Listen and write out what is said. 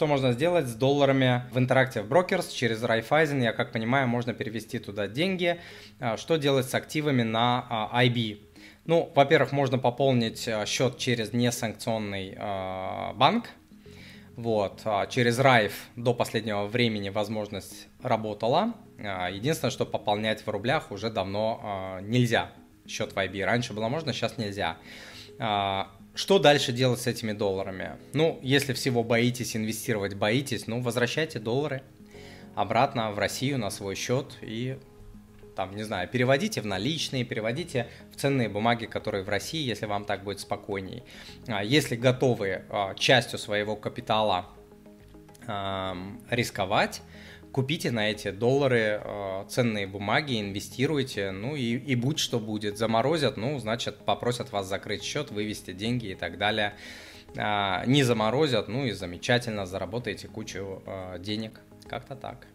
что можно сделать с долларами в Interactive Brokers через Raiffeisen? Я как понимаю, можно перевести туда деньги. А, что делать с активами на а, IB? Ну, во-первых, можно пополнить а, счет через несанкционный банк. Вот. Через Райф до последнего времени возможность работала. Единственное, что пополнять в рублях уже давно нельзя. Счет в IB. Раньше было можно, сейчас нельзя. Что дальше делать с этими долларами? Ну, если всего боитесь инвестировать, боитесь, ну, возвращайте доллары обратно в Россию на свой счет и там, не знаю, переводите в наличные, переводите в ценные бумаги, которые в России, если вам так будет спокойней. А если готовы а, частью своего капитала рисковать, купите на эти доллары э, ценные бумаги, инвестируйте, ну и, и будь что будет. Заморозят, ну, значит, попросят вас закрыть счет, вывести деньги и так далее. Э, не заморозят, ну и замечательно, заработаете кучу э, денег. Как-то так.